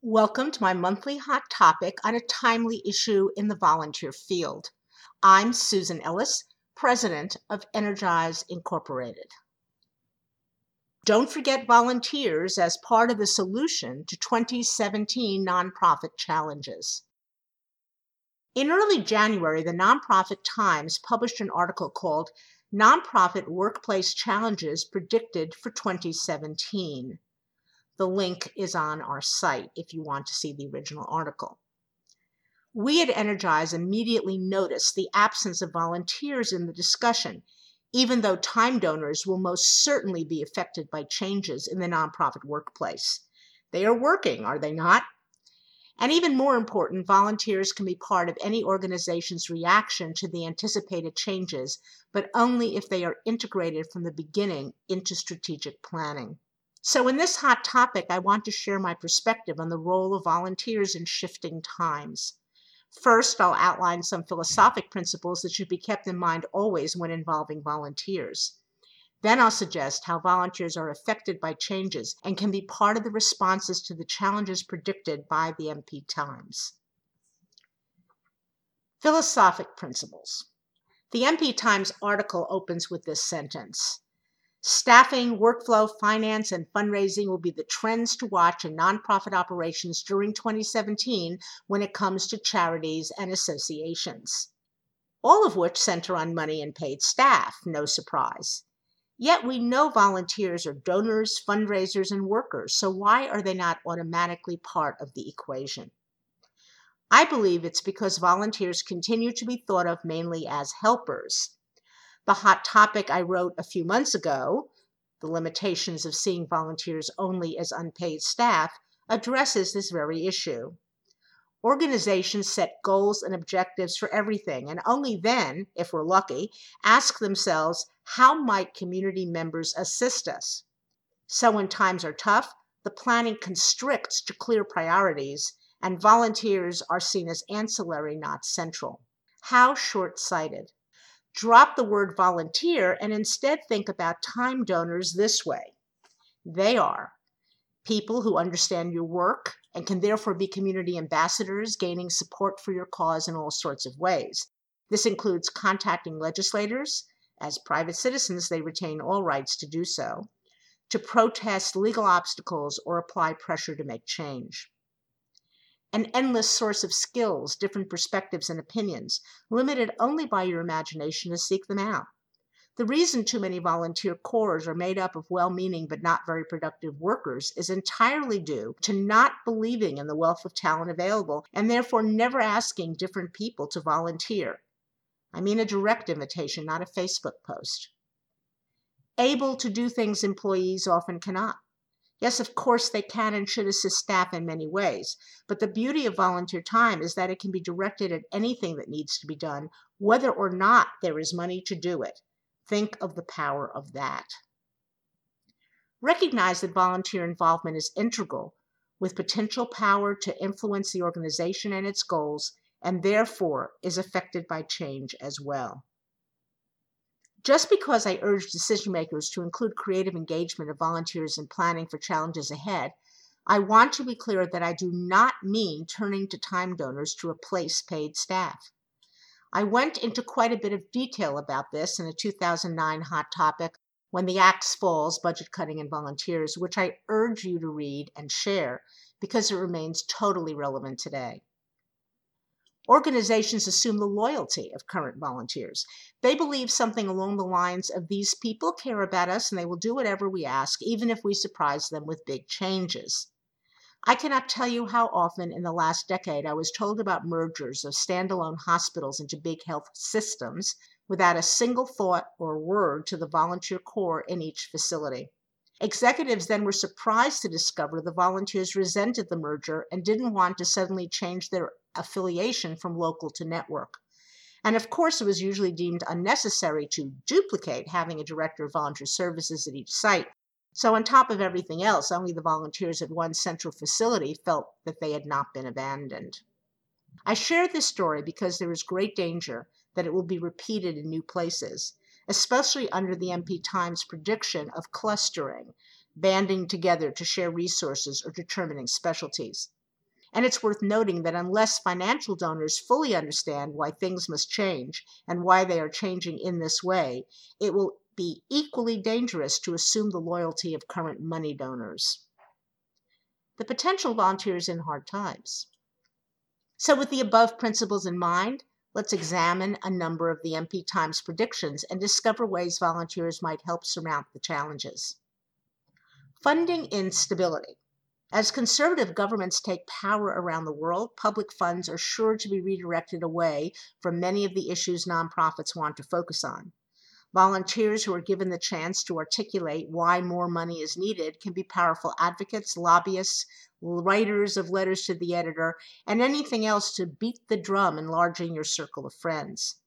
Welcome to my monthly hot topic on a timely issue in the volunteer field. I'm Susan Ellis, President of Energize Incorporated. Don't forget volunteers as part of the solution to 2017 nonprofit challenges. In early January, the Nonprofit Times published an article called Nonprofit Workplace Challenges Predicted for 2017. The link is on our site if you want to see the original article. We at Energize immediately noticed the absence of volunteers in the discussion, even though time donors will most certainly be affected by changes in the nonprofit workplace. They are working, are they not? And even more important, volunteers can be part of any organization's reaction to the anticipated changes, but only if they are integrated from the beginning into strategic planning. So, in this hot topic, I want to share my perspective on the role of volunteers in shifting times. First, I'll outline some philosophic principles that should be kept in mind always when involving volunteers. Then I'll suggest how volunteers are affected by changes and can be part of the responses to the challenges predicted by the NP Times. Philosophic principles. The NP Times article opens with this sentence Staffing, workflow, finance, and fundraising will be the trends to watch in nonprofit operations during 2017 when it comes to charities and associations. All of which center on money and paid staff, no surprise. Yet we know volunteers are donors, fundraisers, and workers, so why are they not automatically part of the equation? I believe it's because volunteers continue to be thought of mainly as helpers the hot topic I wrote a few months ago, The Limitations of Seeing Volunteers Only as Unpaid Staff, addresses this very issue. Organizations set goals and objectives for everything, and only then, if we're lucky, ask themselves how might community members assist us? So when times are tough, the planning constricts to clear priorities, and volunteers are seen as ancillary, not central. How short sighted. Drop the word volunteer and instead think about time donors this way they are people who understand your work and can therefore be community ambassadors, gaining support for your cause in all sorts of ways. This includes contacting legislators. As private citizens, they retain all rights to do so, to protest legal obstacles or apply pressure to make change an endless source of skills, different perspectives, and opinions, limited only by your imagination to seek them out. The reason too many volunteer corps are made up of well meaning but not very productive workers is entirely due to not believing in the wealth of talent available and therefore never asking different people to volunteer. I mean a direct invitation, not a Facebook post. Able to do things employees often cannot. Yes, of course, they can and should assist staff in many ways, but the beauty of volunteer time is that it can be directed at anything that needs to be done, whether or not there is money to do it. Think of the power of that. Recognize that volunteer involvement is integral, with potential power to influence the organization and its goals, and therefore is affected by change as well. Just because I urge decision makers to include creative engagement of volunteers in planning for challenges ahead, I want to be clear that I do not mean turning to time donors to replace paid staff. I went into quite a bit of detail about this in a 2009 hot topic, When the Axe Falls Budget Cutting and Volunteers, which I urge you to read and share because it remains totally relevant today. Organizations assume the loyalty of current volunteers. They believe something along the lines of these people care about us and they will do whatever we ask, even if we surprise them with big changes. I cannot tell you how often in the last decade I was told about mergers of standalone hospitals into big health systems without a single thought or word to the volunteer corps in each facility. Executives then were surprised to discover the volunteers resented the merger and didn't want to suddenly change their affiliation from local to network. And of course, it was usually deemed unnecessary to duplicate having a director of volunteer services at each site. So, on top of everything else, only the volunteers at one central facility felt that they had not been abandoned. I share this story because there is great danger that it will be repeated in new places, especially under the NP Times prediction of clustering, banding together to share resources or determining specialties. And it's worth noting that unless financial donors fully understand why things must change and why they are changing in this way, it will be equally dangerous to assume the loyalty of current money donors. The potential volunteers in hard times. So, with the above principles in mind, let's examine a number of the NP Times predictions and discover ways volunteers might help surmount the challenges. Funding instability. As conservative governments take power around the world, public funds are sure to be redirected away from many of the issues nonprofits want to focus on. Volunteers who are given the chance to articulate why more money is needed can be powerful advocates, lobbyists, writers of letters to the editor, and anything else to beat the drum enlarging your circle of friends.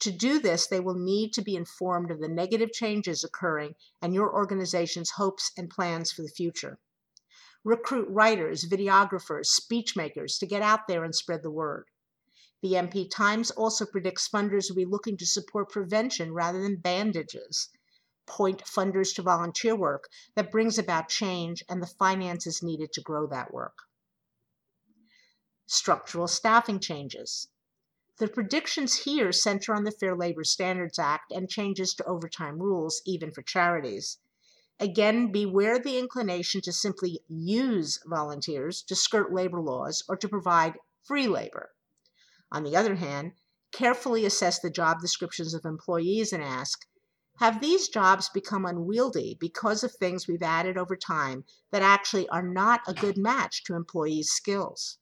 To do this, they will need to be informed of the negative changes occurring and your organization's hopes and plans for the future recruit writers, videographers, speechmakers to get out there and spread the word. The NP Times also predicts funders will be looking to support prevention rather than bandages. Point funders to volunteer work that brings about change and the finances needed to grow that work. Structural staffing changes. The predictions here center on the Fair Labor Standards Act and changes to overtime rules, even for charities. Again, beware the inclination to simply use volunteers to skirt labor laws or to provide free labor. On the other hand, carefully assess the job descriptions of employees and ask, have these jobs become unwieldy because of things we've added over time that actually are not a good match to employees' skills?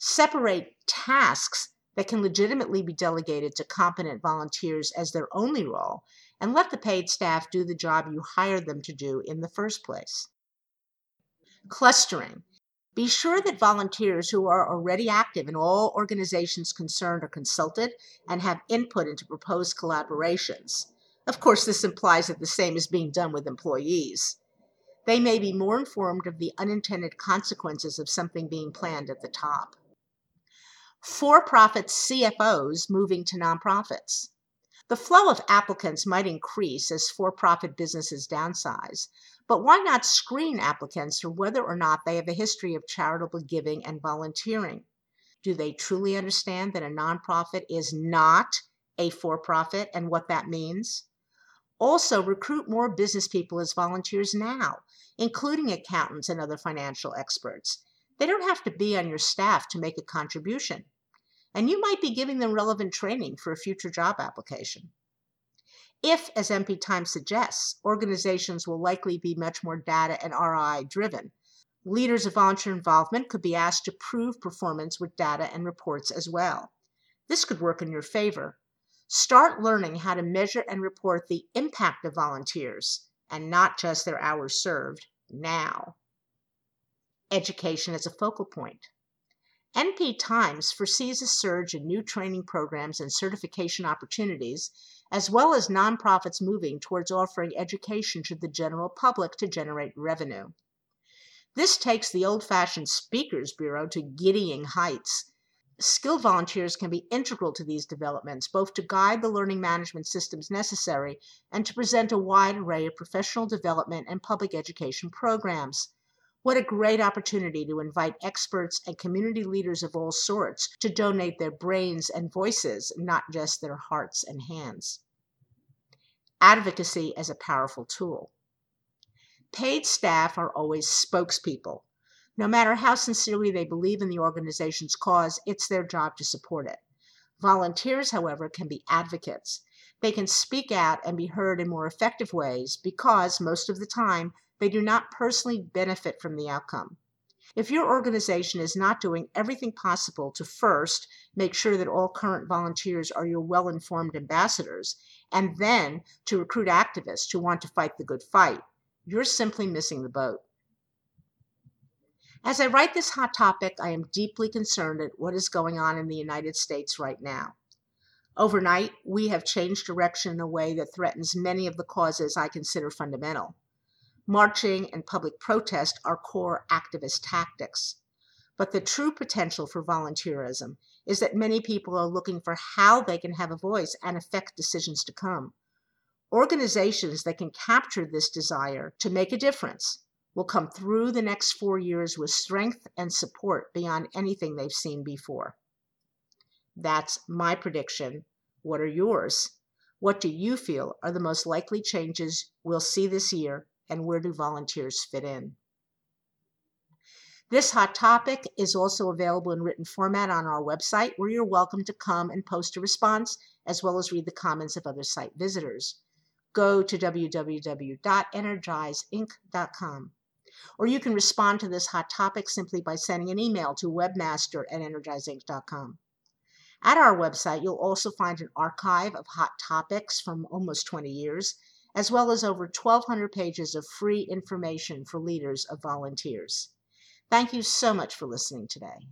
Separate tasks that can legitimately be delegated to competent volunteers as their only role and let the paid staff do the job you hired them to do in the first place. Clustering. Be sure that volunteers who are already active in all organizations concerned are consulted and have input into proposed collaborations. Of course, this implies that the same is being done with employees. They may be more informed of the unintended consequences of something being planned at the top. For profit CFOs moving to nonprofits. The flow of applicants might increase as for profit businesses downsize, but why not screen applicants for whether or not they have a history of charitable giving and volunteering? Do they truly understand that a nonprofit is not a for profit and what that means? Also, recruit more business people as volunteers now, including accountants and other financial experts. They don't have to be on your staff to make a contribution and you might be giving them relevant training for a future job application. If, as NP Times suggests, organizations will likely be much more data and ROI driven, leaders of volunteer involvement could be asked to prove performance with data and reports as well. This could work in your favor. Start learning how to measure and report the impact of volunteers and not just their hours served now. Education as a focal point. NP Times foresees a surge in new training programs and certification opportunities, as well as nonprofits moving towards offering education to the general public to generate revenue. This takes the old fashioned Speakers Bureau to giddying heights. Skilled volunteers can be integral to these developments, both to guide the learning management systems necessary and to present a wide array of professional development and public education programs. What a great opportunity to invite experts and community leaders of all sorts to donate their brains and voices, not just their hearts and hands. Advocacy as a powerful tool. Paid staff are always spokespeople. No matter how sincerely they believe in the organization's cause, it's their job to support it. Volunteers, however, can be advocates. They can speak out and be heard in more effective ways because, most of the time, they do not personally benefit from the outcome. If your organization is not doing everything possible to first make sure that all current volunteers are your well informed ambassadors, and then to recruit activists who want to fight the good fight, you're simply missing the boat. As I write this hot topic, I am deeply concerned at what is going on in the United States right now. Overnight, we have changed direction in a way that threatens many of the causes I consider fundamental. Marching and public protest are core activist tactics. But the true potential for volunteerism is that many people are looking for how they can have a voice and affect decisions to come. Organizations that can capture this desire to make a difference will come through the next four years with strength and support beyond anything they've seen before. That's my prediction. What are yours? What do you feel are the most likely changes we'll see this year, and where do volunteers fit in? This hot topic is also available in written format on our website, where you're welcome to come and post a response, as well as read the comments of other site visitors. Go to www.energizeinc.com. Or you can respond to this hot topic simply by sending an email to webmaster at energizeinc.com. At our website, you'll also find an archive of hot topics from almost 20 years, as well as over 1,200 pages of free information for leaders of volunteers. Thank you so much for listening today.